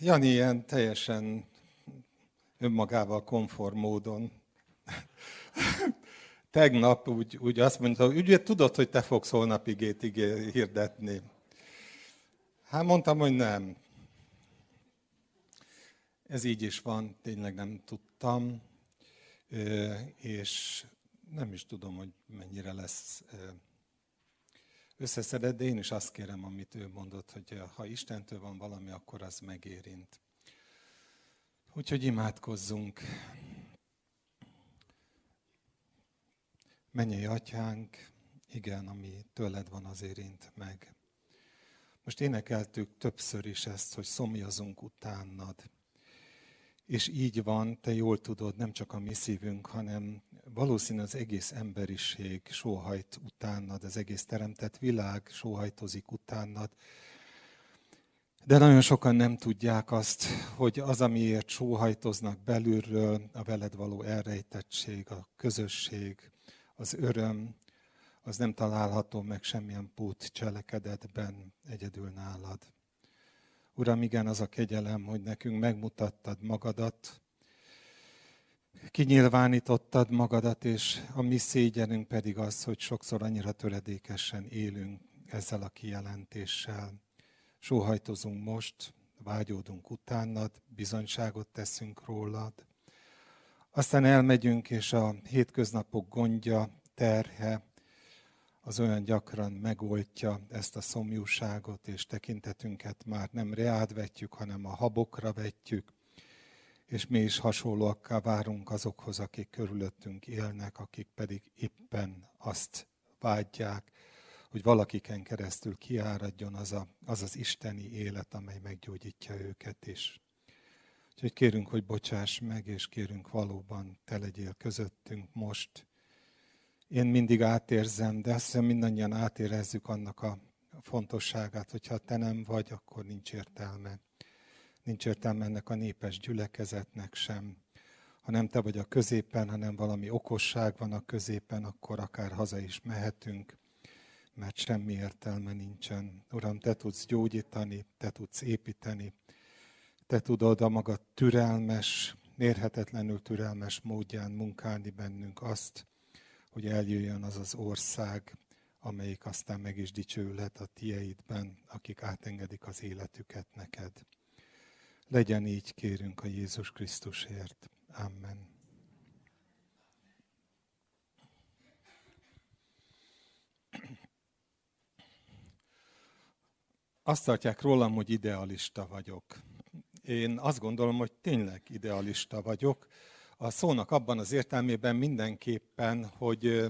Jani ilyen teljesen önmagával konform módon. Tegnap úgy, úgy azt mondta, hogy ugye tudod, hogy te fogsz holnap igét hirdetni. Hát mondtam, hogy nem. Ez így is van, tényleg nem tudtam, és nem is tudom, hogy mennyire lesz összeszedett, de én is azt kérem, amit ő mondott, hogy ha Istentől van valami, akkor az megérint. Úgyhogy imádkozzunk. Menjél, atyánk, igen, ami tőled van, az érint meg. Most énekeltük többször is ezt, hogy szomjazunk utánad. És így van, te jól tudod, nem csak a mi szívünk, hanem valószínű az egész emberiség sóhajt utánad, az egész teremtett világ sóhajtozik utánad. De nagyon sokan nem tudják azt, hogy az, amiért sóhajtoznak belülről, a veled való elrejtettség, a közösség, az öröm, az nem található meg semmilyen pót cselekedetben egyedül nálad. Uram, igen, az a kegyelem, hogy nekünk megmutattad magadat, kinyilvánítottad magadat, és a mi szégyenünk pedig az, hogy sokszor annyira töredékesen élünk ezzel a kijelentéssel. Sóhajtozunk most, vágyódunk utánad, bizonyságot teszünk rólad. Aztán elmegyünk, és a hétköznapok gondja, terhe, az olyan gyakran megoltja ezt a szomjúságot, és tekintetünket már nem reád vetjük, hanem a habokra vetjük, és mi is hasonlóakká várunk azokhoz, akik körülöttünk élnek, akik pedig éppen azt vágyják, hogy valakiken keresztül kiáradjon az, a, az az isteni élet, amely meggyógyítja őket is. Úgyhogy kérünk, hogy bocsáss meg, és kérünk valóban, te legyél közöttünk most. Én mindig átérzem, de azt hiszem mindannyian átérezzük annak a fontosságát, hogyha te nem vagy, akkor nincs értelme. Nincs értelme ennek a népes gyülekezetnek sem. Ha nem te vagy a középen, hanem valami okosság van a középen, akkor akár haza is mehetünk, mert semmi értelme nincsen. Uram, te tudsz gyógyítani, te tudsz építeni, te tudod a magad türelmes, mérhetetlenül türelmes módján munkálni bennünk azt, hogy eljöjjön az az ország, amelyik aztán meg is dicsőülhet a tieidben, akik átengedik az életüket neked. Legyen így, kérünk a Jézus Krisztusért. Amen. Azt tartják rólam, hogy idealista vagyok. Én azt gondolom, hogy tényleg idealista vagyok. A szónak abban az értelmében mindenképpen, hogy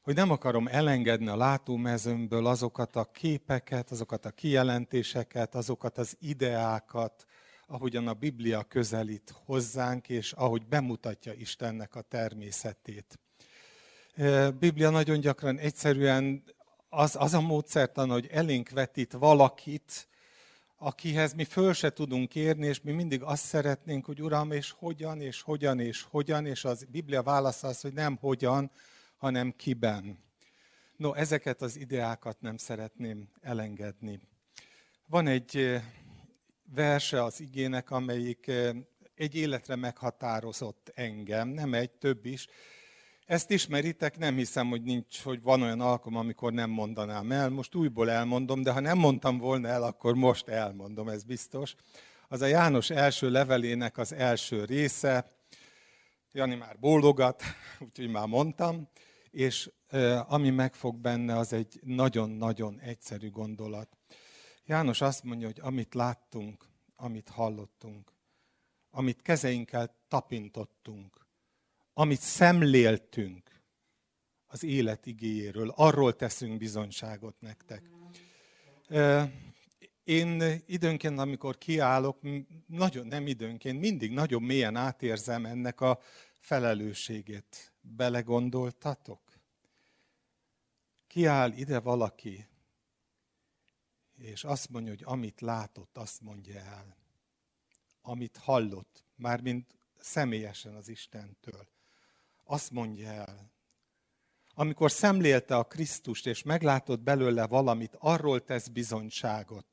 hogy nem akarom elengedni a látómezőmből azokat a képeket, azokat a kijelentéseket, azokat az ideákat, ahogyan a Biblia közelít hozzánk, és ahogy bemutatja Istennek a természetét. Biblia nagyon gyakran egyszerűen az, az a módszertan, hogy elénk vetít valakit, akihez mi föl se tudunk érni, és mi mindig azt szeretnénk, hogy Uram, és hogyan, és hogyan, és hogyan, és az Biblia válasza az, hogy nem hogyan, hanem kiben. No, ezeket az ideákat nem szeretném elengedni. Van egy verse az igének, amelyik egy életre meghatározott engem, nem egy, több is. Ezt ismeritek, nem hiszem, hogy nincs, hogy van olyan alkalom, amikor nem mondanám el. Most újból elmondom, de ha nem mondtam volna el, akkor most elmondom, ez biztos. Az a János első levelének az első része. Jani már bólogat, úgyhogy már mondtam és ami megfog benne, az egy nagyon-nagyon egyszerű gondolat. János azt mondja, hogy amit láttunk, amit hallottunk, amit kezeinkkel tapintottunk, amit szemléltünk az élet igéjéről, arról teszünk bizonyságot nektek. Én időnként, amikor kiállok, nagyon nem időnként, mindig nagyon mélyen átérzem ennek a felelősségét. Belegondoltatok? kiáll ide valaki, és azt mondja, hogy amit látott, azt mondja el. Amit hallott, mármint személyesen az Istentől, azt mondja el. Amikor szemlélte a Krisztust, és meglátott belőle valamit, arról tesz bizonyságot.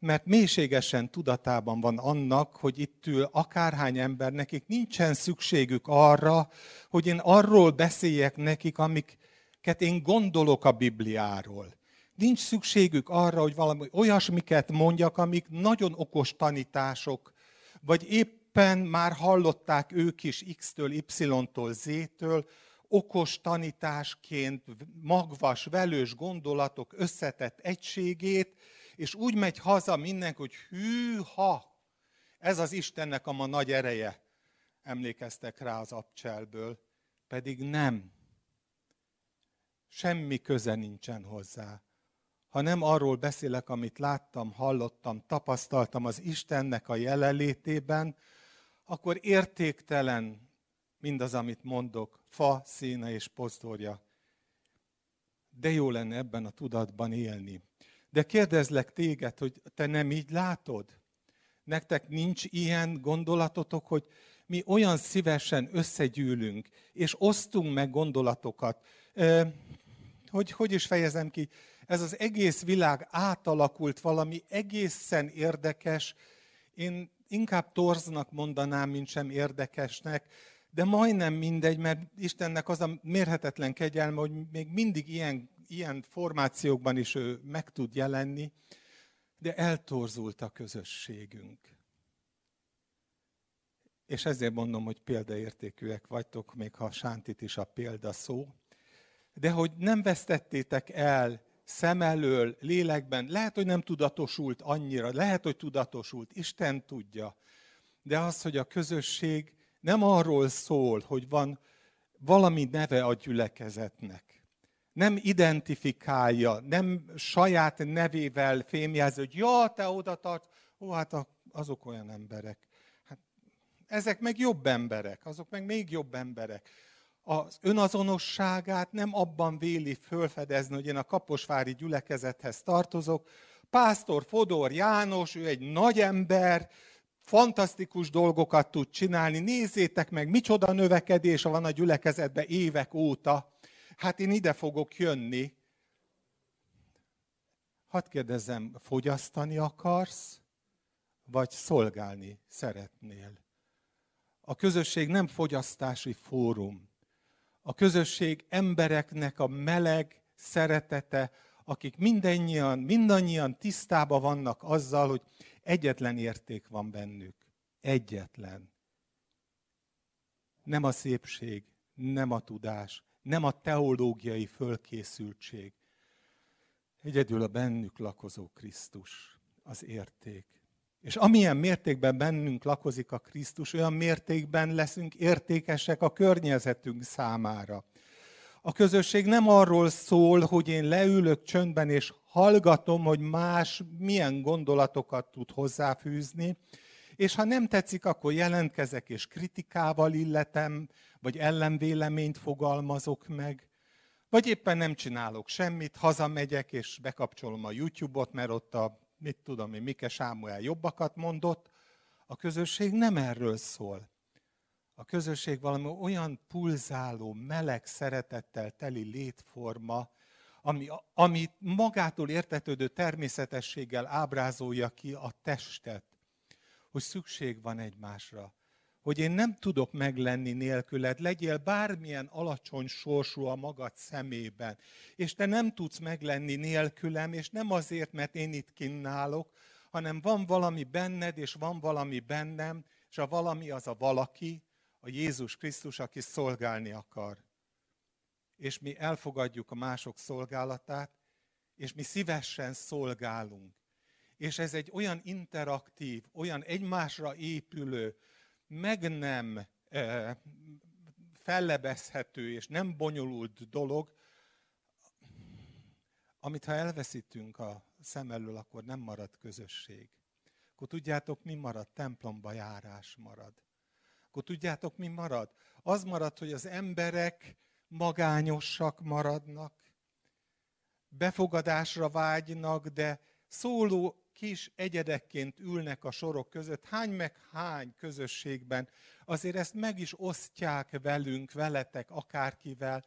mert mélységesen tudatában van annak, hogy itt ül akárhány ember, nekik nincsen szükségük arra, hogy én arról beszéljek nekik, amiket én gondolok a Bibliáról. Nincs szükségük arra, hogy valami olyasmiket mondjak, amik nagyon okos tanítások, vagy éppen már hallották ők is X-től, Y-tól, Z-től, okos tanításként, magvas, velős gondolatok összetett egységét, és úgy megy haza mindenki, hogy hűha, ez az Istennek a ma nagy ereje. Emlékeztek rá az abcselből, pedig nem. Semmi köze nincsen hozzá. Ha nem arról beszélek, amit láttam, hallottam, tapasztaltam az Istennek a jelenlétében, akkor értéktelen mindaz, amit mondok, fa, színe és pozdorja. De jó lenne ebben a tudatban élni. De kérdezlek téged, hogy te nem így látod? Nektek nincs ilyen gondolatotok, hogy mi olyan szívesen összegyűlünk, és osztunk meg gondolatokat. Hogy, hogy is fejezem ki? Ez az egész világ átalakult valami egészen érdekes. Én inkább torznak mondanám, mint sem érdekesnek, de majdnem mindegy, mert Istennek az a mérhetetlen kegyelme, hogy még mindig ilyen ilyen formációkban is ő meg tud jelenni, de eltorzult a közösségünk. És ezért mondom, hogy példaértékűek vagytok, még ha Sántit is a példa szó. De hogy nem vesztettétek el szem elől, lélekben, lehet, hogy nem tudatosult annyira, lehet, hogy tudatosult, Isten tudja. De az, hogy a közösség nem arról szól, hogy van valami neve a gyülekezetnek, nem identifikálja, nem saját nevével fémjelzi, hogy ja, te oda tart, ó, hát azok olyan emberek. Hát, ezek meg jobb emberek, azok meg még jobb emberek. Az önazonosságát nem abban véli fölfedezni, hogy én a Kaposvári gyülekezethez tartozok. Pásztor Fodor János, ő egy nagy ember, fantasztikus dolgokat tud csinálni. Nézzétek meg, micsoda növekedés van a gyülekezetben évek óta hát én ide fogok jönni. Hadd kérdezzem, fogyasztani akarsz, vagy szolgálni szeretnél? A közösség nem fogyasztási fórum. A közösség embereknek a meleg szeretete, akik mindannyian, mindannyian tisztában vannak azzal, hogy egyetlen érték van bennük. Egyetlen. Nem a szépség, nem a tudás, nem a teológiai fölkészültség. Egyedül a bennük lakozó Krisztus az érték. És amilyen mértékben bennünk lakozik a Krisztus, olyan mértékben leszünk értékesek a környezetünk számára. A közösség nem arról szól, hogy én leülök csöndben és hallgatom, hogy más milyen gondolatokat tud hozzáfűzni, és ha nem tetszik, akkor jelentkezek és kritikával illetem, vagy ellenvéleményt fogalmazok meg, vagy éppen nem csinálok semmit, hazamegyek és bekapcsolom a YouTube-ot, mert ott a, mit tudom én, Mike Sámuel jobbakat mondott. A közösség nem erről szól. A közösség valami olyan pulzáló, meleg szeretettel teli létforma, ami, ami magától értetődő természetességgel ábrázolja ki a testet, hogy szükség van egymásra, hogy én nem tudok meglenni nélküled, legyél bármilyen alacsony sorsú a magad szemében, és te nem tudsz meglenni nélkülem, és nem azért, mert én itt kinnálok, hanem van valami benned, és van valami bennem, és a valami az a valaki, a Jézus Krisztus, aki szolgálni akar. És mi elfogadjuk a mások szolgálatát, és mi szívesen szolgálunk. És ez egy olyan interaktív, olyan egymásra épülő, meg nem e, fellebezhető és nem bonyolult dolog, amit ha elveszítünk a szem elől, akkor nem marad közösség. Akkor tudjátok, mi marad? Templomba járás marad. Akkor tudjátok, mi marad? Az marad, hogy az emberek magányosak maradnak, befogadásra vágynak, de szóló kis egyedekként ülnek a sorok között, hány meg hány közösségben, azért ezt meg is osztják velünk, veletek, akárkivel,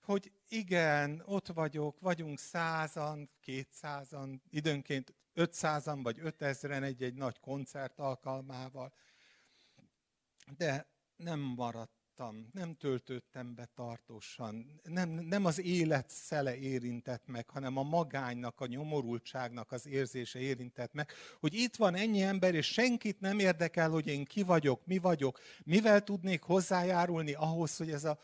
hogy igen, ott vagyok, vagyunk százan, kétszázan, időnként 500-an vagy 5000-en egy-egy nagy koncert alkalmával, de nem maradtam, nem töltöttem be tartósan, nem, nem az élet szele érintett meg, hanem a magánynak, a nyomorultságnak az érzése érintett meg, hogy itt van ennyi ember, és senkit nem érdekel, hogy én ki vagyok, mi vagyok, mivel tudnék hozzájárulni ahhoz, hogy ez, a,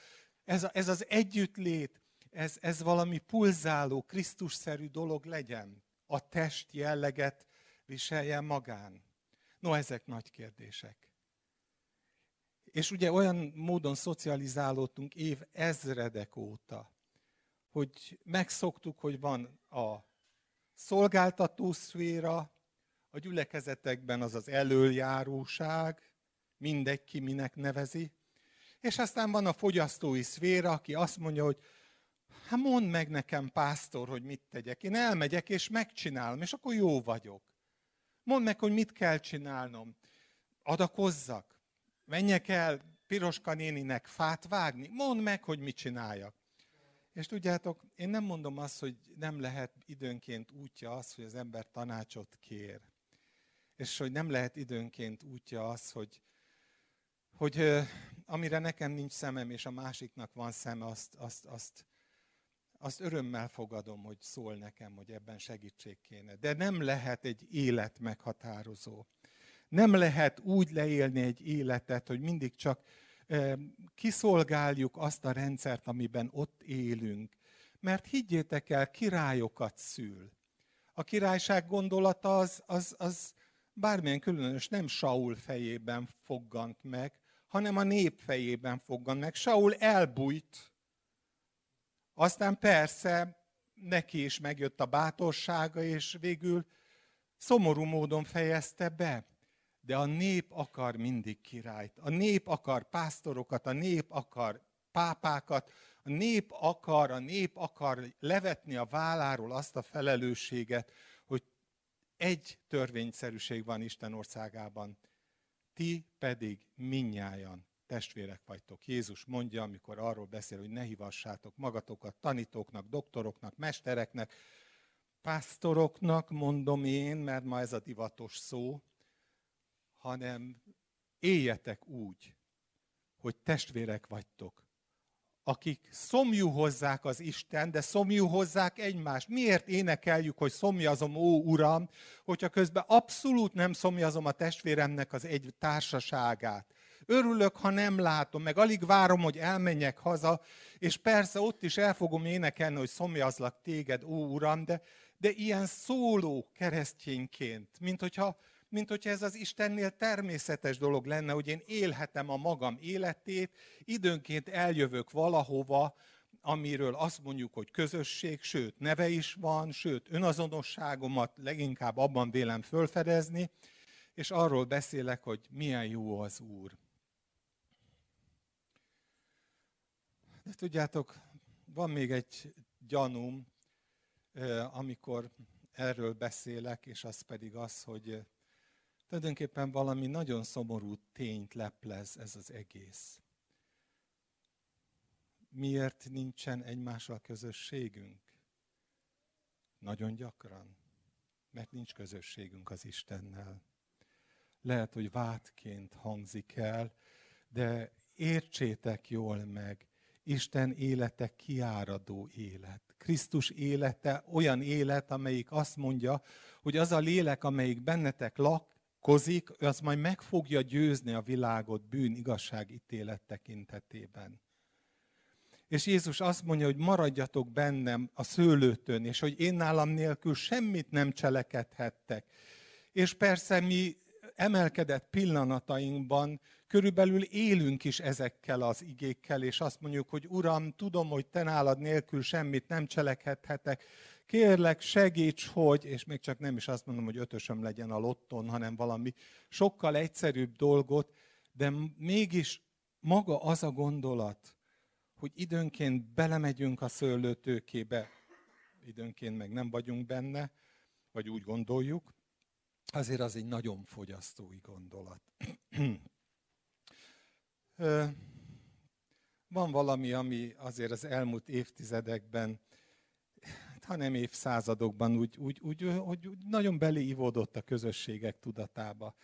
ez, a, ez az együttlét, ez, ez valami pulzáló, Krisztusszerű dolog legyen. A test jelleget viseljen magán. No, ezek nagy kérdések. És ugye olyan módon szocializálódtunk év ezredek óta, hogy megszoktuk, hogy van a szolgáltató szféra, a gyülekezetekben az az előjáróság, mindegy ki minek nevezi, és aztán van a fogyasztói szféra, aki azt mondja, hogy hát mondd meg nekem, pásztor, hogy mit tegyek. Én elmegyek és megcsinálom, és akkor jó vagyok. Mondd meg, hogy mit kell csinálnom. Adakozzak. Menjek el Piroska néninek fát vágni. Mondd meg, hogy mit csináljak. És tudjátok, én nem mondom azt, hogy nem lehet időnként útja az, hogy az ember tanácsot kér. És hogy nem lehet időnként útja az, hogy, hogy amire nekem nincs szemem, és a másiknak van szeme, azt, azt, azt, azt örömmel fogadom, hogy szól nekem, hogy ebben segítség kéne. De nem lehet egy élet meghatározó. Nem lehet úgy leélni egy életet, hogy mindig csak kiszolgáljuk azt a rendszert, amiben ott élünk. Mert higgyétek el, királyokat szül. A királyság gondolata az, az, az bármilyen különös nem Saul fejében foggant meg, hanem a nép fejében foggant meg. Saul elbújt, aztán persze neki is megjött a bátorsága, és végül szomorú módon fejezte be. De a nép akar mindig királyt. A nép akar pásztorokat, a nép akar pápákat, a nép akar, a nép akar levetni a válláról azt a felelősséget, hogy egy törvényszerűség van Isten országában. Ti pedig minnyájan testvérek vagytok. Jézus mondja, amikor arról beszél, hogy ne hívassátok magatokat tanítóknak, doktoroknak, mestereknek, pásztoroknak, mondom én, mert ma ez a divatos szó, hanem éljetek úgy, hogy testvérek vagytok, akik szomjú hozzák az Isten, de szomjú hozzák egymást. Miért énekeljük, hogy szomjazom, ó Uram, hogyha közben abszolút nem szomjazom a testvéremnek az egy társaságát. Örülök, ha nem látom, meg alig várom, hogy elmenjek haza, és persze ott is el fogom énekelni, hogy szomjazlak téged, ó Uram, de, de ilyen szóló keresztényként, mint hogyha, mint hogyha ez az Istennél természetes dolog lenne, hogy én élhetem a magam életét, időnként eljövök valahova, amiről azt mondjuk, hogy közösség, sőt, neve is van, sőt, önazonosságomat leginkább abban vélem fölfedezni, és arról beszélek, hogy milyen jó az Úr. De tudjátok, van még egy gyanúm, amikor erről beszélek, és az pedig az, hogy tulajdonképpen valami nagyon szomorú tényt leplez ez az egész. Miért nincsen egymással közösségünk? Nagyon gyakran. Mert nincs közösségünk az Istennel. Lehet, hogy vádként hangzik el, de értsétek jól meg, Isten élete kiáradó élet. Krisztus élete olyan élet, amelyik azt mondja, hogy az a lélek, amelyik bennetek lakkozik, az majd meg fogja győzni a világot bűn, igazság, ítélet tekintetében. És Jézus azt mondja, hogy maradjatok bennem a szőlőtön, és hogy én nálam nélkül semmit nem cselekedhettek. És persze mi emelkedett pillanatainkban körülbelül élünk is ezekkel az igékkel, és azt mondjuk, hogy Uram, tudom, hogy te nálad nélkül semmit nem cselekedhetek, kérlek, segíts, hogy, és még csak nem is azt mondom, hogy ötösöm legyen a lotton, hanem valami sokkal egyszerűbb dolgot, de mégis maga az a gondolat, hogy időnként belemegyünk a szőlőtőkébe, időnként meg nem vagyunk benne, vagy úgy gondoljuk, azért az egy nagyon fogyasztói gondolat. Van valami, ami azért az elmúlt évtizedekben hanem évszázadokban úgy, úgy, úgy, úgy, úgy nagyon beleívódott a közösségek tudatába.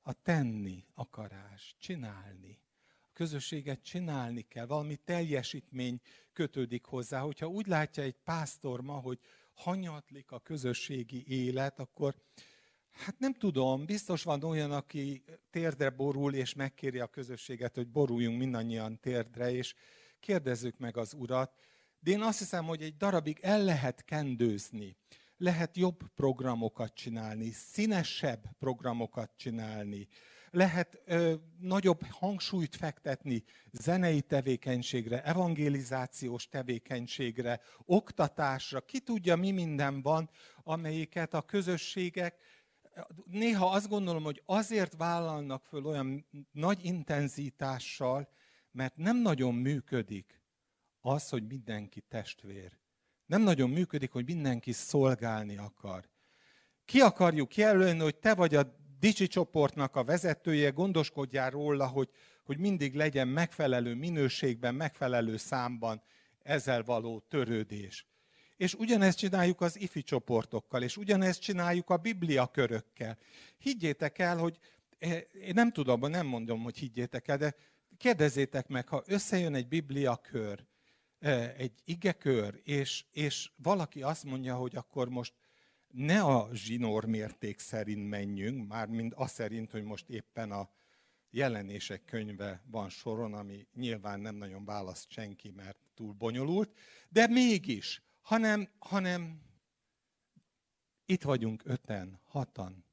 A tenni akarás, csinálni. A közösséget csinálni kell, valami teljesítmény kötődik hozzá. Hogyha úgy látja egy pásztor ma, hogy hanyatlik a közösségi élet, akkor hát nem tudom, biztos van olyan, aki térdre borul, és megkéri a közösséget, hogy boruljunk mindannyian térdre, és kérdezzük meg az Urat, de én azt hiszem, hogy egy darabig el lehet kendőzni. Lehet jobb programokat csinálni, színesebb programokat csinálni. Lehet ö, nagyobb hangsúlyt fektetni zenei tevékenységre, evangelizációs tevékenységre, oktatásra. Ki tudja, mi minden van, amelyiket a közösségek néha azt gondolom, hogy azért vállalnak föl olyan nagy intenzitással, mert nem nagyon működik az, hogy mindenki testvér. Nem nagyon működik, hogy mindenki szolgálni akar. Ki akarjuk jelölni, hogy te vagy a dicsi csoportnak a vezetője, gondoskodjál róla, hogy, hogy mindig legyen megfelelő minőségben, megfelelő számban ezzel való törődés. És ugyanezt csináljuk az ifi csoportokkal, és ugyanezt csináljuk a biblia körökkel. Higgyétek el, hogy eh, én nem tudom, nem mondom, hogy higgyétek el, de kérdezzétek meg, ha összejön egy biblia kör, egy igekör, és, és valaki azt mondja, hogy akkor most ne a zsinór mérték szerint menjünk, mármint az szerint, hogy most éppen a jelenések könyve van soron, ami nyilván nem nagyon választ senki, mert túl bonyolult, de mégis, hanem, hanem itt vagyunk öten, hatan.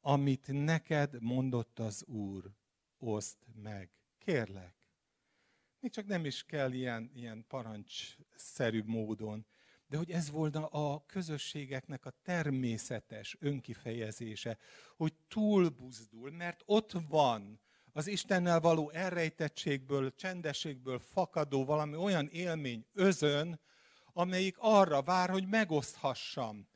Amit neked mondott az Úr, oszd meg. Kérlek. Még csak nem is kell ilyen, ilyen parancsszerű módon, de hogy ez volna a közösségeknek a természetes önkifejezése, hogy túlbuzdul, mert ott van az Istennel való elrejtettségből, csendességből fakadó valami olyan élmény özön, amelyik arra vár, hogy megoszthassam,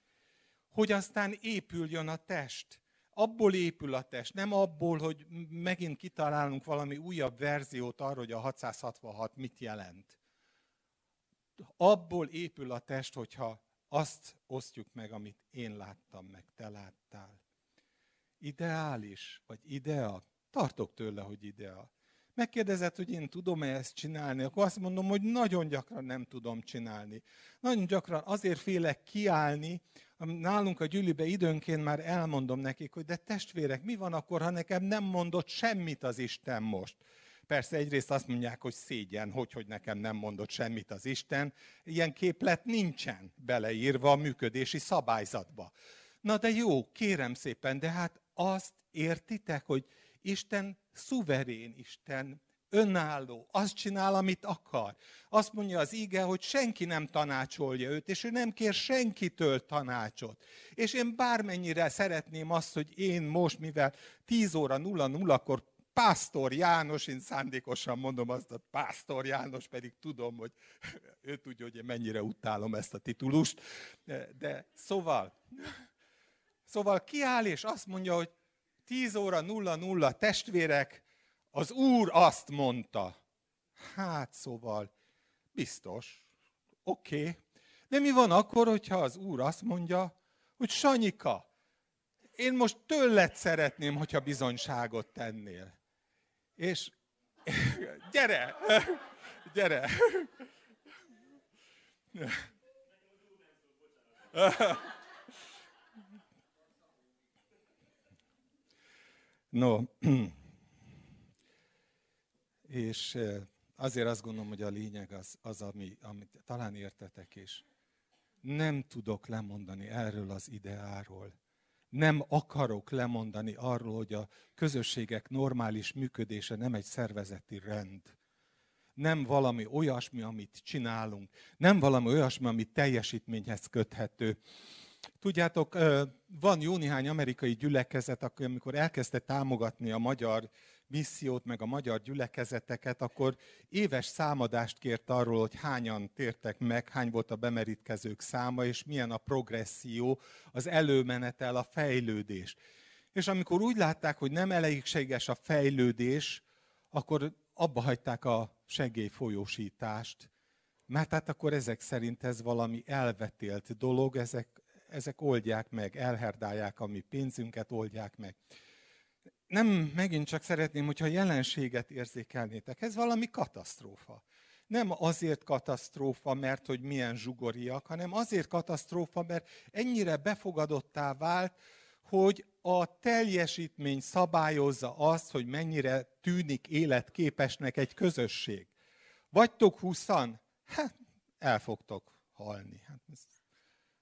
hogy aztán épüljön a test, abból épül a test, nem abból, hogy megint kitalálunk valami újabb verziót arról, hogy a 666 mit jelent. Abból épül a test, hogyha azt osztjuk meg, amit én láttam, meg te láttál. Ideális, vagy idea? Tartok tőle, hogy idea. Megkérdezett, hogy én tudom-e ezt csinálni, akkor azt mondom, hogy nagyon gyakran nem tudom csinálni. Nagyon gyakran azért félek kiállni, nálunk a gyűlibe időnként már elmondom nekik, hogy de testvérek, mi van akkor, ha nekem nem mondott semmit az Isten most? Persze egyrészt azt mondják, hogy szégyen, hogy, hogy nekem nem mondott semmit az Isten. Ilyen képlet nincsen beleírva a működési szabályzatba. Na de jó, kérem szépen, de hát azt értitek, hogy Isten szuverén Isten, önálló, azt csinál, amit akar. Azt mondja az ige, hogy senki nem tanácsolja őt, és ő nem kér senkitől tanácsot. És én bármennyire szeretném azt, hogy én most, mivel 10 óra 00-kor Pásztor János, én szándékosan mondom azt, hogy Pásztor János, pedig tudom, hogy ő tudja, hogy én mennyire utálom ezt a titulust. De szóval, szóval kiáll és azt mondja, hogy 10 óra 00 testvérek, az Úr azt mondta. Hát szóval, biztos, oké. Okay. De mi van akkor, hogyha az Úr azt mondja, hogy Sanyika, én most tőled szeretném, hogyha bizonyságot tennél. És gyere, gyere. No, és azért azt gondolom, hogy a lényeg az, az ami, amit talán értetek is. Nem tudok lemondani erről az ideáról. Nem akarok lemondani arról, hogy a közösségek normális működése nem egy szervezeti rend. Nem valami olyasmi, amit csinálunk. Nem valami olyasmi, amit teljesítményhez köthető. Tudjátok, van jó néhány amerikai gyülekezet, amikor elkezdte támogatni a magyar missziót, meg a magyar gyülekezeteket, akkor éves számadást kért arról, hogy hányan tértek meg, hány volt a bemerítkezők száma, és milyen a progresszió, az előmenetel, a fejlődés. És amikor úgy látták, hogy nem elégséges a fejlődés, akkor abba hagyták a segélyfolyósítást, Mert hát akkor ezek szerint ez valami elvetélt dolog, ezek, ezek oldják meg, elherdálják a mi pénzünket, oldják meg. Nem, megint csak szeretném, hogyha jelenséget érzékelnétek. Ez valami katasztrófa. Nem azért katasztrófa, mert hogy milyen zsugoriak, hanem azért katasztrófa, mert ennyire befogadottá vált, hogy a teljesítmény szabályozza azt, hogy mennyire tűnik életképesnek egy közösség. Vagytok húszan? Hát, el fogtok halni. Hát ez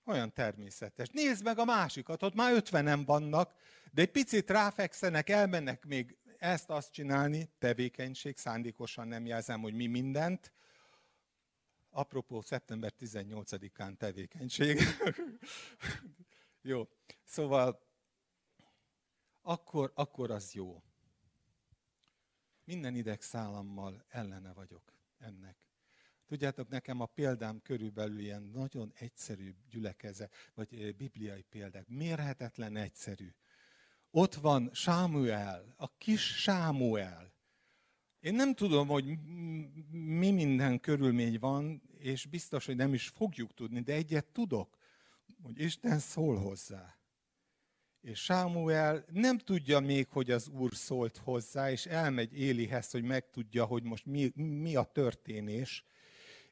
olyan természetes. Nézd meg a másikat, ott már ötvenen vannak, de egy picit ráfekszenek, elmennek még ezt-azt csinálni, tevékenység, szándékosan nem jelzem, hogy mi mindent. Apropó, szeptember 18-án tevékenység. jó, szóval akkor, akkor az jó. Minden idegszállammal ellene vagyok ennek. Tudjátok, nekem a példám körülbelül ilyen nagyon egyszerű gyülekeze, vagy bibliai példák. Mérhetetlen egyszerű. Ott van Sámuel, a kis Sámuel. Én nem tudom, hogy mi minden körülmény van, és biztos, hogy nem is fogjuk tudni, de egyet tudok, hogy Isten szól hozzá. És Sámuel nem tudja még, hogy az Úr szólt hozzá, és elmegy Élihez, hogy megtudja, hogy most mi, mi a történés.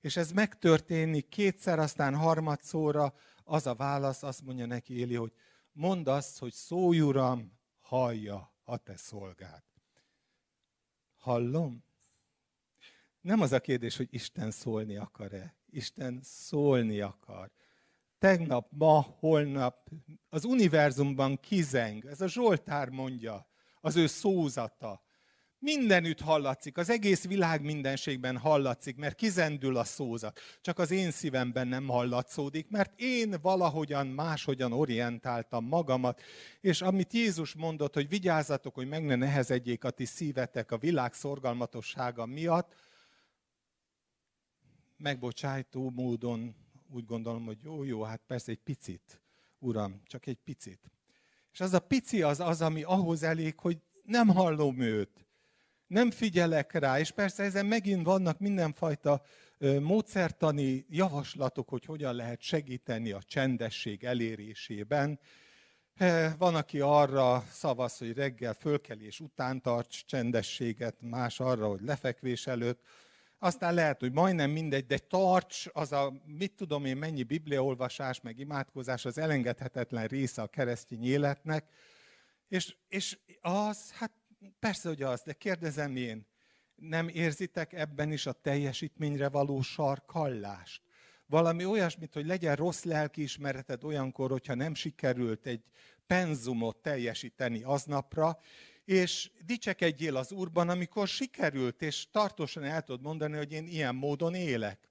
És ez megtörténik kétszer, aztán harmadszóra az a válasz, azt mondja neki Éli, hogy mondd azt, hogy szólj Uram, hallja a te szolgád. Hallom? Nem az a kérdés, hogy Isten szólni akar-e. Isten szólni akar tegnap, ma, holnap az univerzumban kizeng. Ez a Zsoltár mondja, az ő szózata. Mindenütt hallatszik, az egész világ mindenségben hallatszik, mert kizendül a szózat. Csak az én szívemben nem hallatszódik, mert én valahogyan máshogyan orientáltam magamat, és amit Jézus mondott, hogy vigyázzatok, hogy meg ne nehezedjék a ti szívetek a világ szorgalmatossága miatt, megbocsájtó módon úgy gondolom, hogy jó, jó, hát persze egy picit, Uram, csak egy picit. És az a pici az az, ami ahhoz elég, hogy nem hallom őt, nem figyelek rá, és persze ezen megint vannak mindenfajta módszertani javaslatok, hogy hogyan lehet segíteni a csendesség elérésében. Van, aki arra szavaz, hogy reggel fölkelés után tarts csendességet, más arra, hogy lefekvés előtt, aztán lehet, hogy majdnem mindegy, de tarts, az a mit tudom én mennyi bibliaolvasás, meg imádkozás, az elengedhetetlen része a keresztény életnek. És, és az, hát persze, hogy az, de kérdezem én, nem érzitek ebben is a teljesítményre való sarkallást? Valami olyasmit, hogy legyen rossz lelkiismereted olyankor, hogyha nem sikerült egy penzumot teljesíteni aznapra, és dicsekedjél az Úrban, amikor sikerült, és tartósan el tudod mondani, hogy én ilyen módon élek.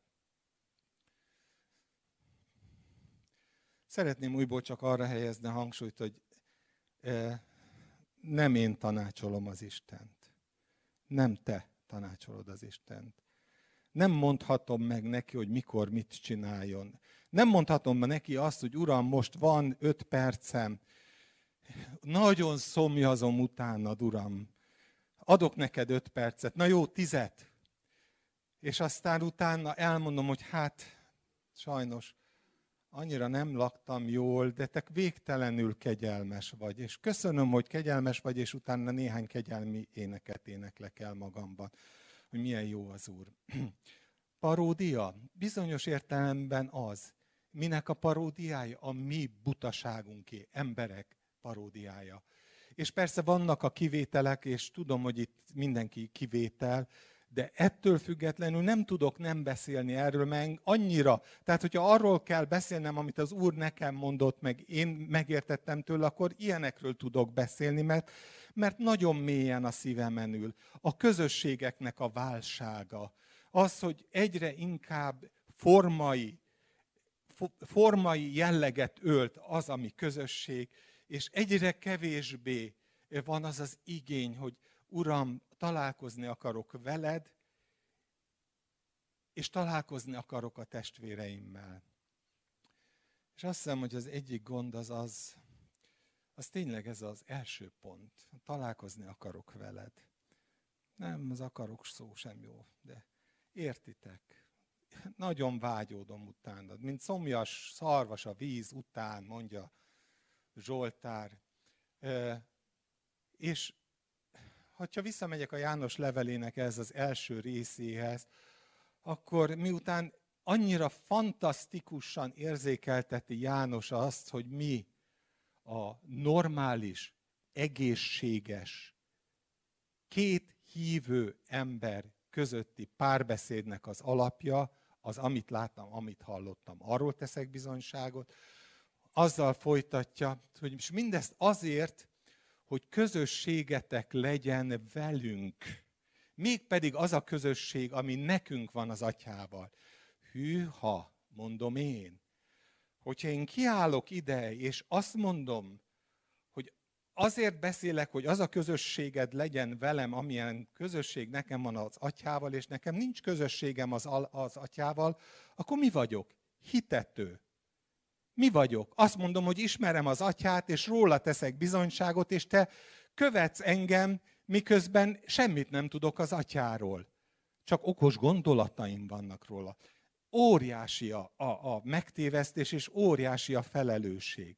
Szeretném újból csak arra helyezni a hangsúlyt, hogy e, nem én tanácsolom az Istent. Nem te tanácsolod az Istent. Nem mondhatom meg neki, hogy mikor mit csináljon. Nem mondhatom neki azt, hogy Uram, most van öt percem, nagyon szomjazom utánad, Uram. Adok neked öt percet, na jó, tizet. És aztán utána elmondom, hogy hát, sajnos, annyira nem laktam jól, de te végtelenül kegyelmes vagy. És köszönöm, hogy kegyelmes vagy, és utána néhány kegyelmi éneket éneklek el magamban, hogy milyen jó az Úr. Paródia bizonyos értelemben az. Minek a paródiája? A mi butaságunké, emberek paródiája. És persze vannak a kivételek, és tudom, hogy itt mindenki kivétel, de ettől függetlenül nem tudok nem beszélni erről, mert annyira, tehát hogyha arról kell beszélnem, amit az Úr nekem mondott, meg én megértettem tőle, akkor ilyenekről tudok beszélni, mert, mert nagyon mélyen a szívemen ül. A közösségeknek a válsága, az, hogy egyre inkább formai, formai jelleget ölt az, ami közösség, és egyre kevésbé van az az igény, hogy Uram, találkozni akarok veled, és találkozni akarok a testvéreimmel. És azt hiszem, hogy az egyik gond az az, az tényleg ez az első pont. Találkozni akarok veled. Nem, az akarok szó sem jó, de értitek. nagyon vágyódom utánad, mint szomjas szarvas a víz után, mondja Zsoltár. És ha visszamegyek a János levelének ez az első részéhez, akkor miután annyira fantasztikusan érzékelteti János azt, hogy mi a normális, egészséges, két hívő ember közötti párbeszédnek az alapja, az amit láttam, amit hallottam, arról teszek bizonyságot, azzal folytatja, hogy és mindezt azért, hogy közösségetek legyen velünk. Mégpedig az a közösség, ami nekünk van az atyával. Hűha, mondom én, hogyha én kiállok ide, és azt mondom, hogy azért beszélek, hogy az a közösséged legyen velem, amilyen közösség nekem van az atyával, és nekem nincs közösségem az, az atyával, akkor mi vagyok? Hitető. Mi vagyok? Azt mondom, hogy ismerem az atyát, és róla teszek bizonyságot, és te követsz engem, miközben semmit nem tudok az atyáról. Csak okos gondolataim vannak róla. Óriási a, a, a megtévesztés, és óriási a felelősség.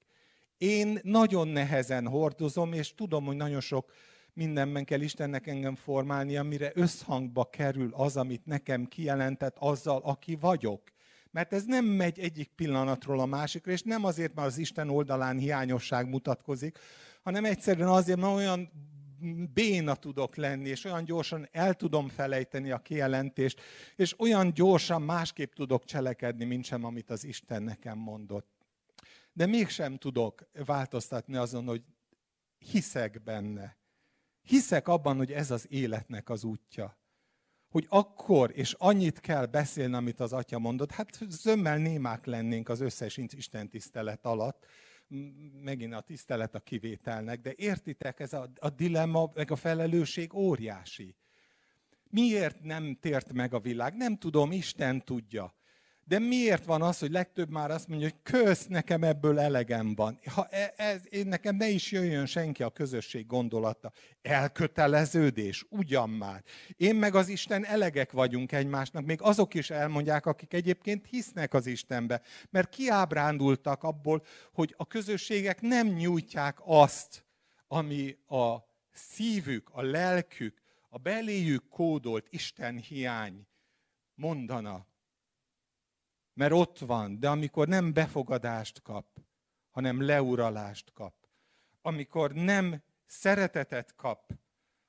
Én nagyon nehezen hordozom, és tudom, hogy nagyon sok mindenben kell Istennek engem formálni, amire összhangba kerül az, amit nekem kijelentett azzal, aki vagyok. Mert ez nem megy egyik pillanatról a másikra, és nem azért, mert az Isten oldalán hiányosság mutatkozik, hanem egyszerűen azért, mert olyan béna tudok lenni, és olyan gyorsan el tudom felejteni a kijelentést, és olyan gyorsan másképp tudok cselekedni, mint sem, amit az Isten nekem mondott. De mégsem tudok változtatni azon, hogy hiszek benne. Hiszek abban, hogy ez az életnek az útja hogy akkor és annyit kell beszélni, amit az atya mondott, hát zömmel némák lennénk az összes Isten tisztelet alatt, megint a tisztelet a kivételnek, de értitek, ez a, a dilemma, meg a felelősség óriási. Miért nem tért meg a világ? Nem tudom, Isten tudja. De miért van az, hogy legtöbb már azt mondja, hogy kösz, nekem ebből elegem van. Ha e, ez, én nekem ne is jöjjön senki a közösség gondolata. Elköteleződés, ugyan már. Én meg az Isten elegek vagyunk egymásnak, még azok is elmondják, akik egyébként hisznek az Istenbe. Mert kiábrándultak abból, hogy a közösségek nem nyújtják azt, ami a szívük, a lelkük, a beléjük kódolt Isten hiány mondana mert ott van, de amikor nem befogadást kap, hanem leuralást kap, amikor nem szeretetet kap,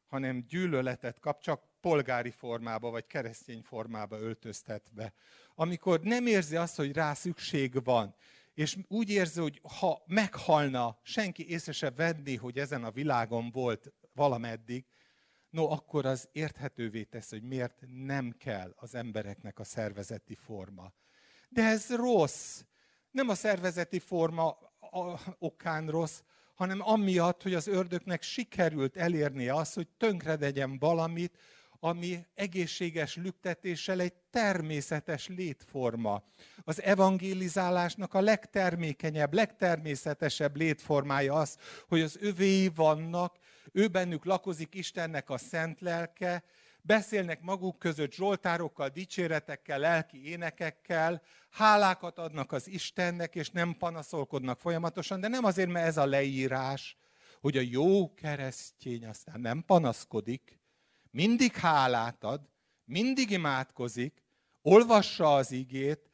hanem gyűlöletet kap, csak polgári formába vagy keresztény formába öltöztetve. Amikor nem érzi azt, hogy rá szükség van, és úgy érzi, hogy ha meghalna, senki észre se venni, hogy ezen a világon volt valameddig, no, akkor az érthetővé tesz, hogy miért nem kell az embereknek a szervezeti forma. De ez rossz. Nem a szervezeti forma okán rossz, hanem amiatt, hogy az ördögnek sikerült elérnie azt, hogy tönkredegyen valamit, ami egészséges lüktetéssel egy természetes létforma. Az evangelizálásnak a legtermékenyebb, legtermészetesebb létformája az, hogy az övéi vannak, ő bennük lakozik Istennek a szent lelke, beszélnek maguk között zsoltárokkal, dicséretekkel, lelki énekekkel, hálákat adnak az Istennek, és nem panaszolkodnak folyamatosan, de nem azért, mert ez a leírás, hogy a jó keresztény aztán nem panaszkodik, mindig hálát ad, mindig imádkozik, olvassa az igét,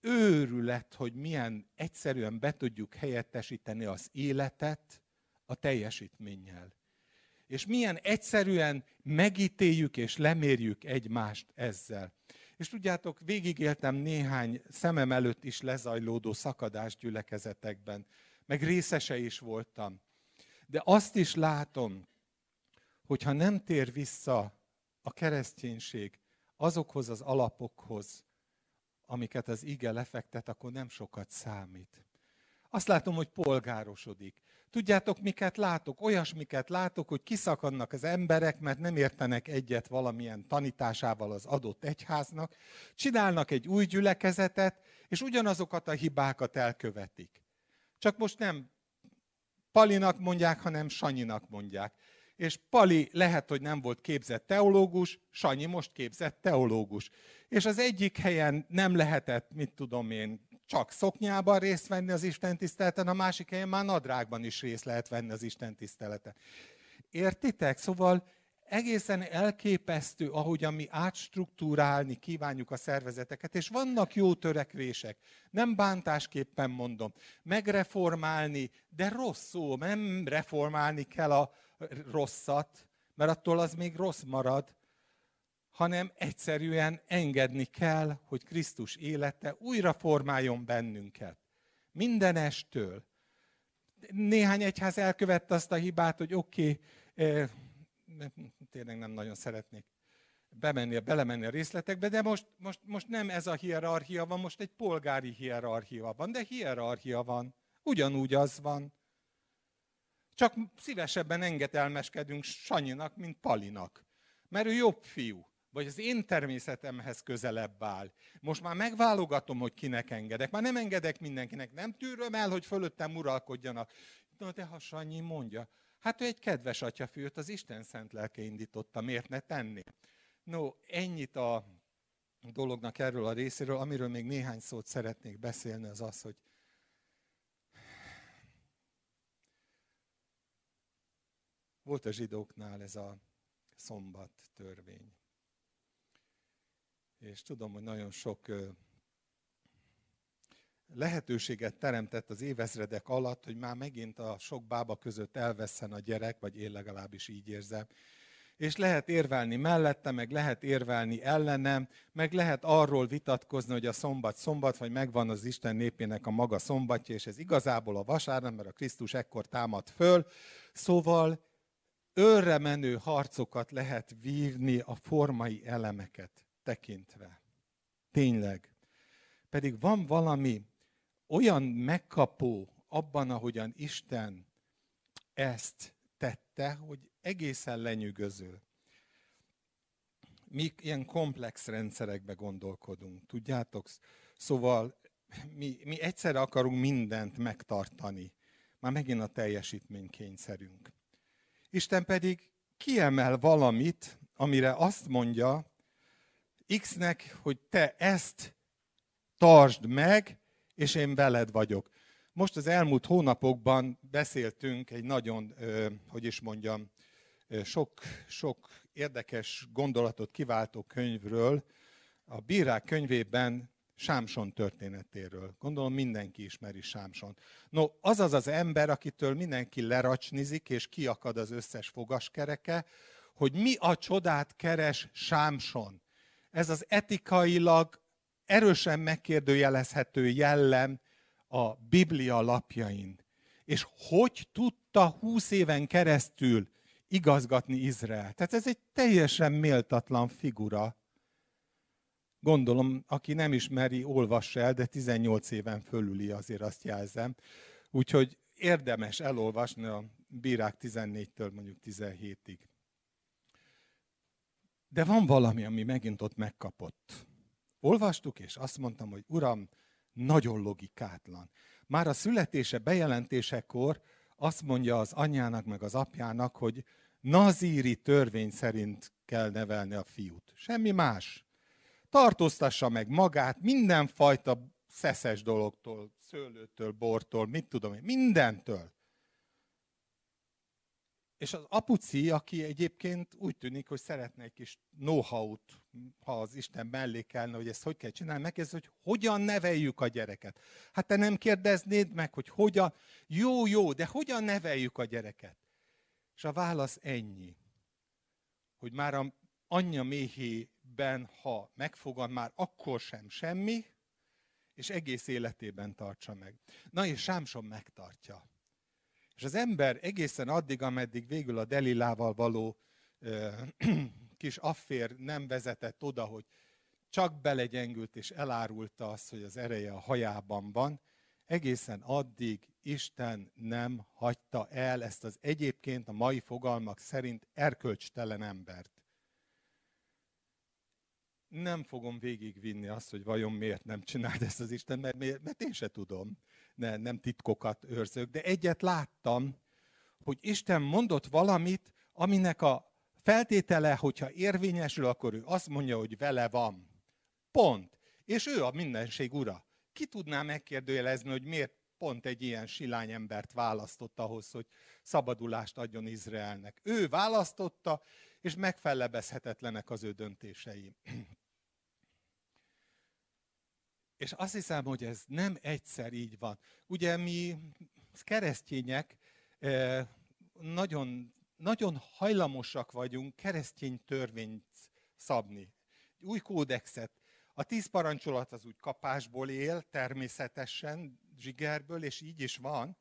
őrület, hogy milyen egyszerűen be tudjuk helyettesíteni az életet a teljesítménnyel és milyen egyszerűen megítéljük és lemérjük egymást ezzel. És tudjátok, végigéltem néhány szemem előtt is lezajlódó szakadás gyülekezetekben, meg részese is voltam. De azt is látom, hogy ha nem tér vissza a kereszténység azokhoz az alapokhoz, amiket az ige lefektet, akkor nem sokat számít. Azt látom, hogy polgárosodik. Tudjátok, miket látok? Olyasmiket látok, hogy kiszakadnak az emberek, mert nem értenek egyet valamilyen tanításával az adott egyháznak, csinálnak egy új gyülekezetet, és ugyanazokat a hibákat elkövetik. Csak most nem Palinak mondják, hanem Sanyinak mondják. és Pali lehet, hogy nem volt képzett teológus, Sanyi most képzett teológus. És az egyik helyen nem lehetett, mit tudom én, csak szoknyában részt venni az Isten tiszteleten, a másik helyen már nadrágban is részt lehet venni az Isten tiszteleten. Értitek? Szóval egészen elképesztő, ahogyan mi átstruktúrálni kívánjuk a szervezeteket, és vannak jó törekvések, nem bántásképpen mondom, megreformálni, de rossz szó, nem reformálni kell a rosszat, mert attól az még rossz marad, hanem egyszerűen engedni kell, hogy Krisztus élete újra formáljon bennünket. Mindenestől. Néhány egyház elkövette azt a hibát, hogy oké, okay, eh, tényleg nem nagyon szeretnék bemenni, belemenni a részletekbe, de most, most, most nem ez a hierarchia van, most egy polgári hierarchia van, de hierarchia van. Ugyanúgy az van. Csak szívesebben engedelmeskedünk Sanyinak, mint Palinak. Mert ő jobb fiú. Vagy az én természetemhez közelebb áll. Most már megválogatom, hogy kinek engedek. Már nem engedek mindenkinek. Nem tűröm el, hogy fölöttem uralkodjanak. Na de ha Sanyi mondja, Hát ő egy kedves atyafiút az Isten szent lelke indította, miért ne tenni? No, ennyit a dolognak erről a részéről, amiről még néhány szót szeretnék beszélni, az az, hogy volt a zsidóknál ez a szombat törvény. És tudom, hogy nagyon sok lehetőséget teremtett az évezredek alatt, hogy már megint a sok bába között elveszen a gyerek, vagy én legalábbis így érzem. És lehet érvelni mellette, meg lehet érvelni ellenem, meg lehet arról vitatkozni, hogy a szombat szombat, vagy megvan az Isten népének a maga szombatja, és ez igazából a vasárnap, mert a Krisztus ekkor támad föl. Szóval őrre menő harcokat lehet vívni a formai elemeket tekintve. Tényleg. Pedig van valami olyan megkapó abban, ahogyan Isten ezt tette, hogy egészen lenyűgöző. Mi ilyen komplex rendszerekbe gondolkodunk, tudjátok? Szóval mi, mi egyszerre akarunk mindent megtartani. Már megint a teljesítménykényszerünk. Isten pedig kiemel valamit, amire azt mondja X-nek, hogy te ezt tartsd meg, és én veled vagyok. Most az elmúlt hónapokban beszéltünk egy nagyon, hogy is mondjam, sok, sok érdekes gondolatot kiváltó könyvről, a Bírák könyvében Sámson történetéről. Gondolom mindenki ismeri Sámson. No, az az az ember, akitől mindenki leracsnizik, és kiakad az összes fogaskereke, hogy mi a csodát keres Sámson. Ez az etikailag erősen megkérdőjelezhető jellem a Biblia lapjain. És hogy tudta húsz éven keresztül igazgatni Izrael? Tehát ez egy teljesen méltatlan figura. Gondolom, aki nem ismeri, olvassa el, de 18 éven fölüli azért azt jelzem. Úgyhogy érdemes elolvasni a bírák 14-től mondjuk 17-ig. De van valami, ami megint ott megkapott. Olvastuk, és azt mondtam, hogy Uram, nagyon logikátlan. Már a születése bejelentésekor azt mondja az anyjának, meg az apjának, hogy nazíri törvény szerint kell nevelni a fiút. Semmi más. Tartóztassa meg magát mindenfajta szeszes dologtól, szőlőtől, bortól, mit tudom én, mindentől. És az apuci, aki egyébként úgy tűnik, hogy szeretne egy kis know-how-t, ha az Isten mellékelne, hogy ezt hogy kell csinálni, megkérdezi, hogy hogyan neveljük a gyereket. Hát te nem kérdeznéd meg, hogy hogyan, jó, jó, de hogyan neveljük a gyereket? És a válasz ennyi, hogy már a anyja méhében, ha megfogad, már akkor sem semmi, és egész életében tartsa meg. Na és Sámson megtartja. És az ember egészen addig, ameddig végül a Delilával való ö, kis affér nem vezetett oda, hogy csak belegyengült és elárulta azt, hogy az ereje a hajában van, egészen addig Isten nem hagyta el ezt az egyébként a mai fogalmak szerint erkölcstelen embert. Nem fogom végigvinni azt, hogy vajon miért nem csinált ezt az Isten, mert, mert én se tudom, ne, nem titkokat őrzök, de egyet láttam, hogy Isten mondott valamit, aminek a feltétele, hogyha érvényesül, akkor ő azt mondja, hogy vele van. Pont. És ő a mindenség ura. Ki tudná megkérdőjelezni, hogy miért pont egy ilyen silány embert választott ahhoz, hogy szabadulást adjon Izraelnek. Ő választotta, és megfellebezhetetlenek az ő döntései. És azt hiszem, hogy ez nem egyszer így van. Ugye mi keresztények eh, nagyon, nagyon hajlamosak vagyunk keresztény törvényt szabni. Új kódexet. A tíz parancsolat az úgy kapásból él, természetesen, zsigerből, és így is van.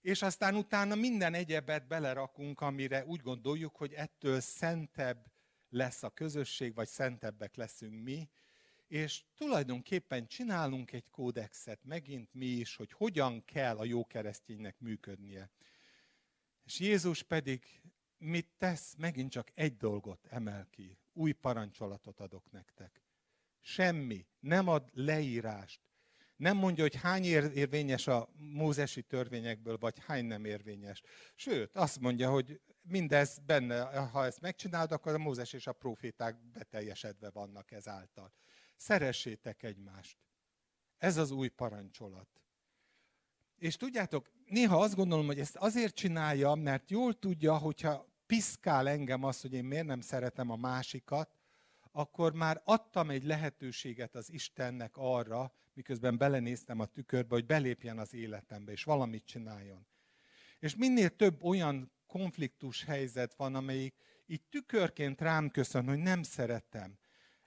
És aztán utána minden egyebet belerakunk, amire úgy gondoljuk, hogy ettől szentebb lesz a közösség, vagy szentebbek leszünk mi, és tulajdonképpen csinálunk egy kódexet megint mi is, hogy hogyan kell a jó kereszténynek működnie. És Jézus pedig mit tesz? Megint csak egy dolgot emel ki. Új parancsolatot adok nektek. Semmi. Nem ad leírást. Nem mondja, hogy hány érvényes a mózesi törvényekből, vagy hány nem érvényes. Sőt, azt mondja, hogy mindez benne, ha ezt megcsinálod, akkor a Mózes és a proféták beteljesedve vannak ezáltal. Szeressétek egymást. Ez az új parancsolat. És tudjátok, néha azt gondolom, hogy ezt azért csinálja, mert jól tudja, hogyha piszkál engem az, hogy én miért nem szeretem a másikat, akkor már adtam egy lehetőséget az Istennek arra, miközben belenéztem a tükörbe, hogy belépjen az életembe, és valamit csináljon. És minél több olyan konfliktus helyzet van, amelyik így tükörként rám köszön, hogy nem szeretem.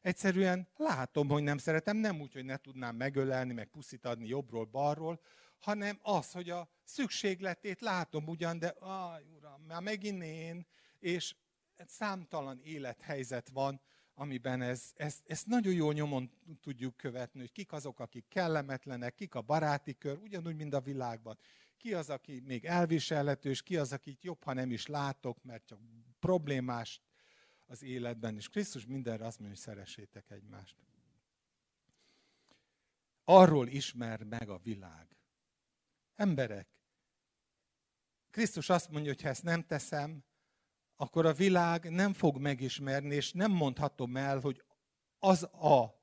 Egyszerűen látom, hogy nem szeretem, nem úgy, hogy ne tudnám megölelni, meg puszit adni jobbról-balról, hanem az, hogy a szükségletét látom ugyan, de aj, uram, már megint én, és számtalan élethelyzet van, amiben ez, ezt, ezt nagyon jó nyomon tudjuk követni, hogy kik azok, akik kellemetlenek, kik a baráti kör, ugyanúgy, mint a világban. Ki az, aki még elviselhető, és ki az, akit jobb, ha nem is látok, mert csak problémás az életben. És Krisztus mindenre azt mondja, hogy szeressétek egymást. Arról ismer meg a világ. Emberek, Krisztus azt mondja, hogy ha ezt nem teszem, akkor a világ nem fog megismerni, és nem mondhatom el, hogy az a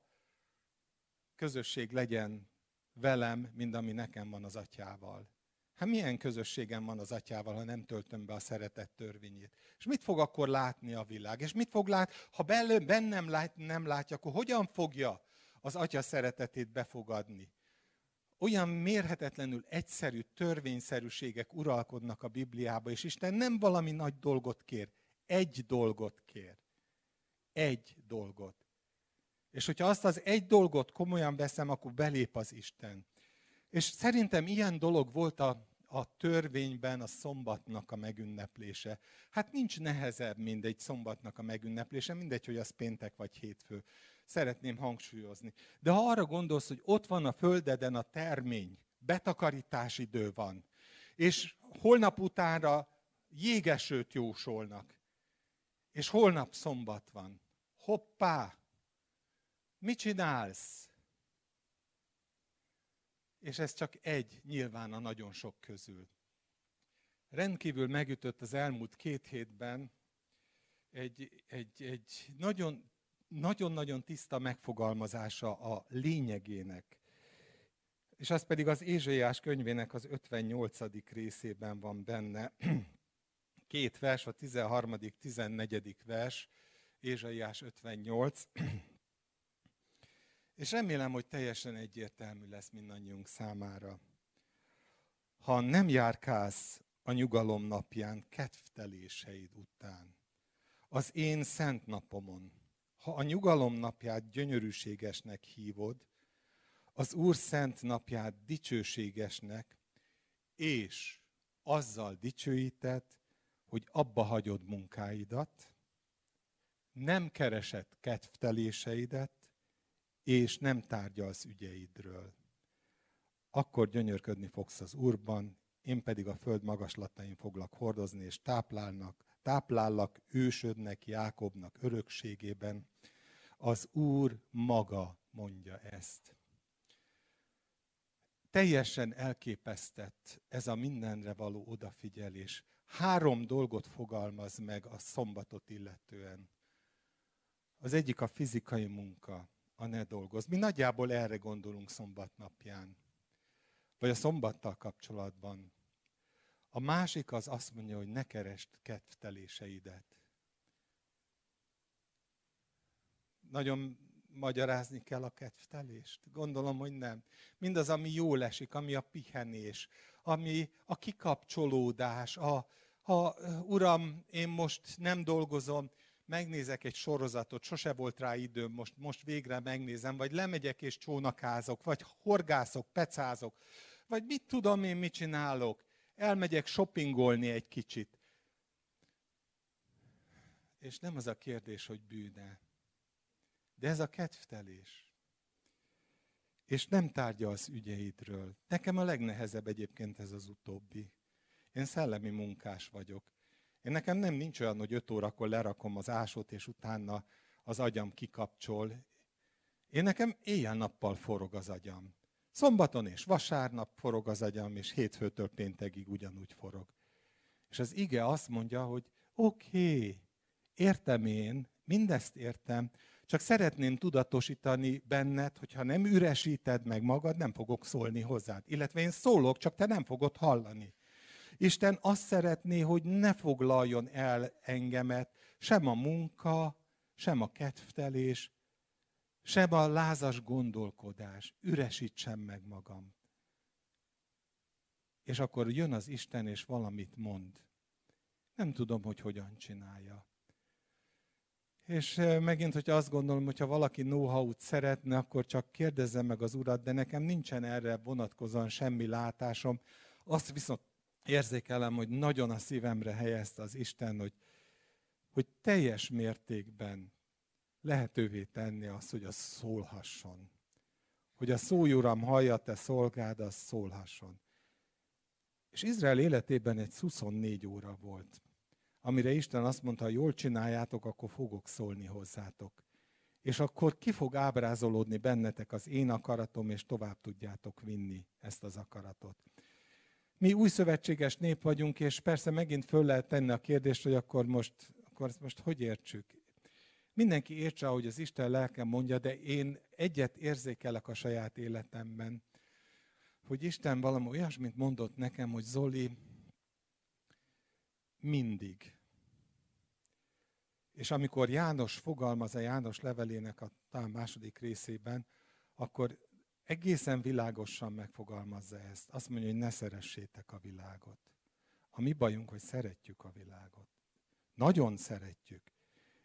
közösség legyen velem, mint ami nekem van az atyával. Hát milyen közösségem van az atyával, ha nem töltöm be a szeretet törvényét? És mit fog akkor látni a világ? És mit fog látni? Ha bennem lát, nem látja, akkor hogyan fogja az atya szeretetét befogadni? olyan mérhetetlenül egyszerű törvényszerűségek uralkodnak a Bibliába, és Isten nem valami nagy dolgot kér, egy dolgot kér. Egy dolgot. És hogyha azt az egy dolgot komolyan veszem, akkor belép az Isten. És szerintem ilyen dolog volt a, a törvényben a szombatnak a megünneplése. Hát nincs nehezebb, mint egy szombatnak a megünneplése, mindegy, hogy az péntek vagy hétfő szeretném hangsúlyozni. De ha arra gondolsz, hogy ott van a földeden a termény, betakarítás idő van, és holnap utánra jégesőt jósolnak, és holnap szombat van. Hoppá! Mit csinálsz? És ez csak egy nyilván a nagyon sok közül. Rendkívül megütött az elmúlt két hétben egy, egy, egy nagyon nagyon-nagyon tiszta megfogalmazása a lényegének. És az pedig az Ézsaiás könyvének az 58. részében van benne. Két vers, a 13. 14. vers, Ézsaiás 58. És remélem, hogy teljesen egyértelmű lesz mindannyiunk számára. Ha nem járkálsz a nyugalom napján kedvteléseid után, az én szent napomon, ha a nyugalom napját gyönyörűségesnek hívod, az Úr szent napját dicsőségesnek, és azzal dicsőíted, hogy abba hagyod munkáidat, nem keresed kedvteléseidet, és nem tárgyalsz ügyeidről. Akkor gyönyörködni fogsz az Úrban, én pedig a föld magaslatain foglak hordozni, és táplálnak, táplállak ősödnek, Jákobnak örökségében. Az Úr maga mondja ezt. teljesen elképesztett ez a mindenre való odafigyelés. Három dolgot fogalmaz meg a szombatot illetően. Az egyik a fizikai munka, a ne dolgoz. Mi nagyjából erre gondolunk szombat napján, vagy a szombattal kapcsolatban. A másik az azt mondja, hogy ne kerest kedvteléseidet. Nagyon magyarázni kell a kedvtelést? Gondolom, hogy nem. Mindaz, ami jól esik, ami a pihenés, ami a kikapcsolódás, a, ha uram, én most nem dolgozom, megnézek egy sorozatot, sose volt rá időm, most, most végre megnézem, vagy lemegyek és csónakázok, vagy horgászok, pecázok, vagy mit tudom én, mit csinálok, elmegyek shoppingolni egy kicsit. És nem az a kérdés, hogy bűne, de ez a kedvtelés. És nem tárgya az ügyeidről. Nekem a legnehezebb egyébként ez az utóbbi. Én szellemi munkás vagyok. Én nekem nem nincs olyan, hogy öt órakor lerakom az ásót, és utána az agyam kikapcsol. Én nekem éjjel-nappal forog az agyam. Szombaton és vasárnap forog az agyam, és hétfőtől péntekig ugyanúgy forog. És az ige azt mondja, hogy oké, okay, értem én, mindezt értem, csak szeretném tudatosítani benned, hogyha nem üresíted meg magad, nem fogok szólni hozzád. Illetve én szólok, csak te nem fogod hallani. Isten azt szeretné, hogy ne foglaljon el engemet sem a munka, sem a kedvtelés, sem a lázas gondolkodás. Üresítsem meg magam. És akkor jön az Isten, és valamit mond. Nem tudom, hogy hogyan csinálja. És megint, hogyha azt gondolom, hogyha valaki know-how-t szeretne, akkor csak kérdezzem meg az urat, de nekem nincsen erre vonatkozóan semmi látásom. Azt viszont érzékelem, hogy nagyon a szívemre helyezte az Isten, hogy, hogy teljes mértékben lehetővé tenni azt, hogy az szólhasson. Hogy a szój uram hallja, te szolgád, az szólhasson. És Izrael életében egy 24 óra volt amire Isten azt mondta, ha jól csináljátok, akkor fogok szólni hozzátok. És akkor ki fog ábrázolódni bennetek az én akaratom, és tovább tudjátok vinni ezt az akaratot. Mi új szövetséges nép vagyunk, és persze megint föl lehet tenni a kérdést, hogy akkor most, akkor ezt most hogy értsük. Mindenki értse, ahogy az Isten lelkem mondja, de én egyet érzékelek a saját életemben, hogy Isten valami olyasmit mondott nekem, hogy Zoli, mindig. És amikor János fogalmaz a János levelének a talán második részében, akkor egészen világosan megfogalmazza ezt. Azt mondja, hogy ne szeressétek a világot. A mi bajunk, hogy szeretjük a világot. Nagyon szeretjük.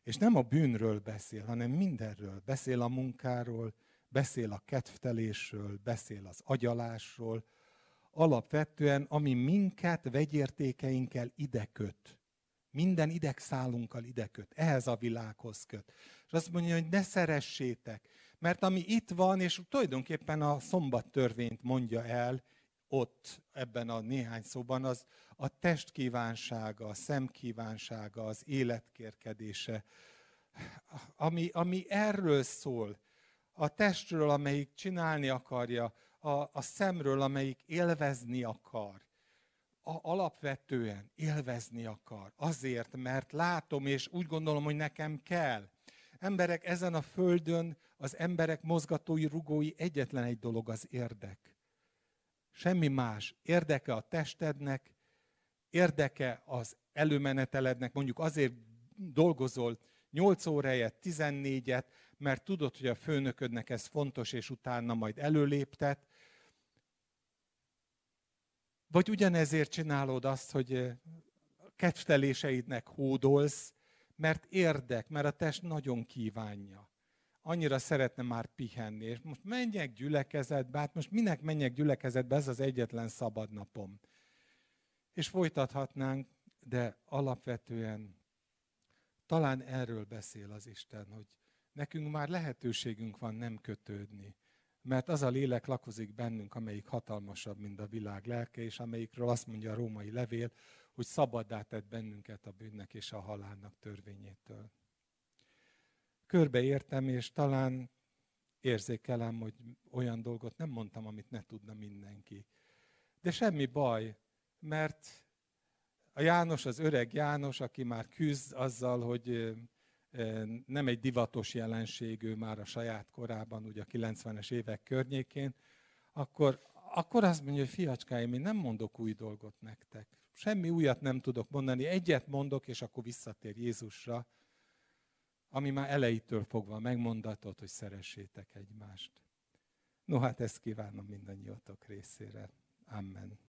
És nem a bűnről beszél, hanem mindenről. Beszél a munkáról, beszél a kedvtelésről, beszél az agyalásról, alapvetően, ami minket vegyértékeinkkel ideköt. Minden idegszálunkkal ideköt. Ehhez a világhoz köt. És azt mondja, hogy ne szeressétek. Mert ami itt van, és tulajdonképpen a szombat törvényt mondja el, ott, ebben a néhány szóban, az a test kívánsága, a szem kívánsága, az életkérkedése, ami, ami erről szól, a testről, amelyik csinálni akarja, a, a szemről, amelyik élvezni akar. A, alapvetően élvezni akar. Azért, mert látom, és úgy gondolom, hogy nekem kell. Emberek ezen a földön, az emberek mozgatói, rugói egyetlen egy dolog az érdek. Semmi más. Érdeke a testednek, érdeke az előmenetelednek, mondjuk azért dolgozol 8 óráját, 14-et, mert tudod, hogy a főnöködnek ez fontos, és utána majd előléptet. Vagy ugyanezért csinálod azt, hogy kedvteléseidnek hódolsz, mert érdek, mert a test nagyon kívánja. Annyira szeretne már pihenni, és most menjek gyülekezetbe, hát most minek menjek gyülekezetbe, ez az egyetlen szabad napom. És folytathatnánk, de alapvetően talán erről beszél az Isten, hogy nekünk már lehetőségünk van nem kötődni. Mert az a lélek lakozik bennünk, amelyik hatalmasabb, mint a világ lelke, és amelyikről azt mondja a római levél, hogy szabaddá tett bennünket a bűnnek és a halálnak törvényétől. Körbeértem, és talán érzékelem, hogy olyan dolgot nem mondtam, amit ne tudna mindenki. De semmi baj, mert a János, az öreg János, aki már küzd azzal, hogy nem egy divatos jelenség, ő már a saját korában, ugye a 90-es évek környékén, akkor, akkor azt mondja, hogy fiacskáim, én nem mondok új dolgot nektek. Semmi újat nem tudok mondani, egyet mondok, és akkor visszatér Jézusra, ami már elejétől fogva megmondatott, hogy szeressétek egymást. No hát ezt kívánom mindannyiatok részére. Amen.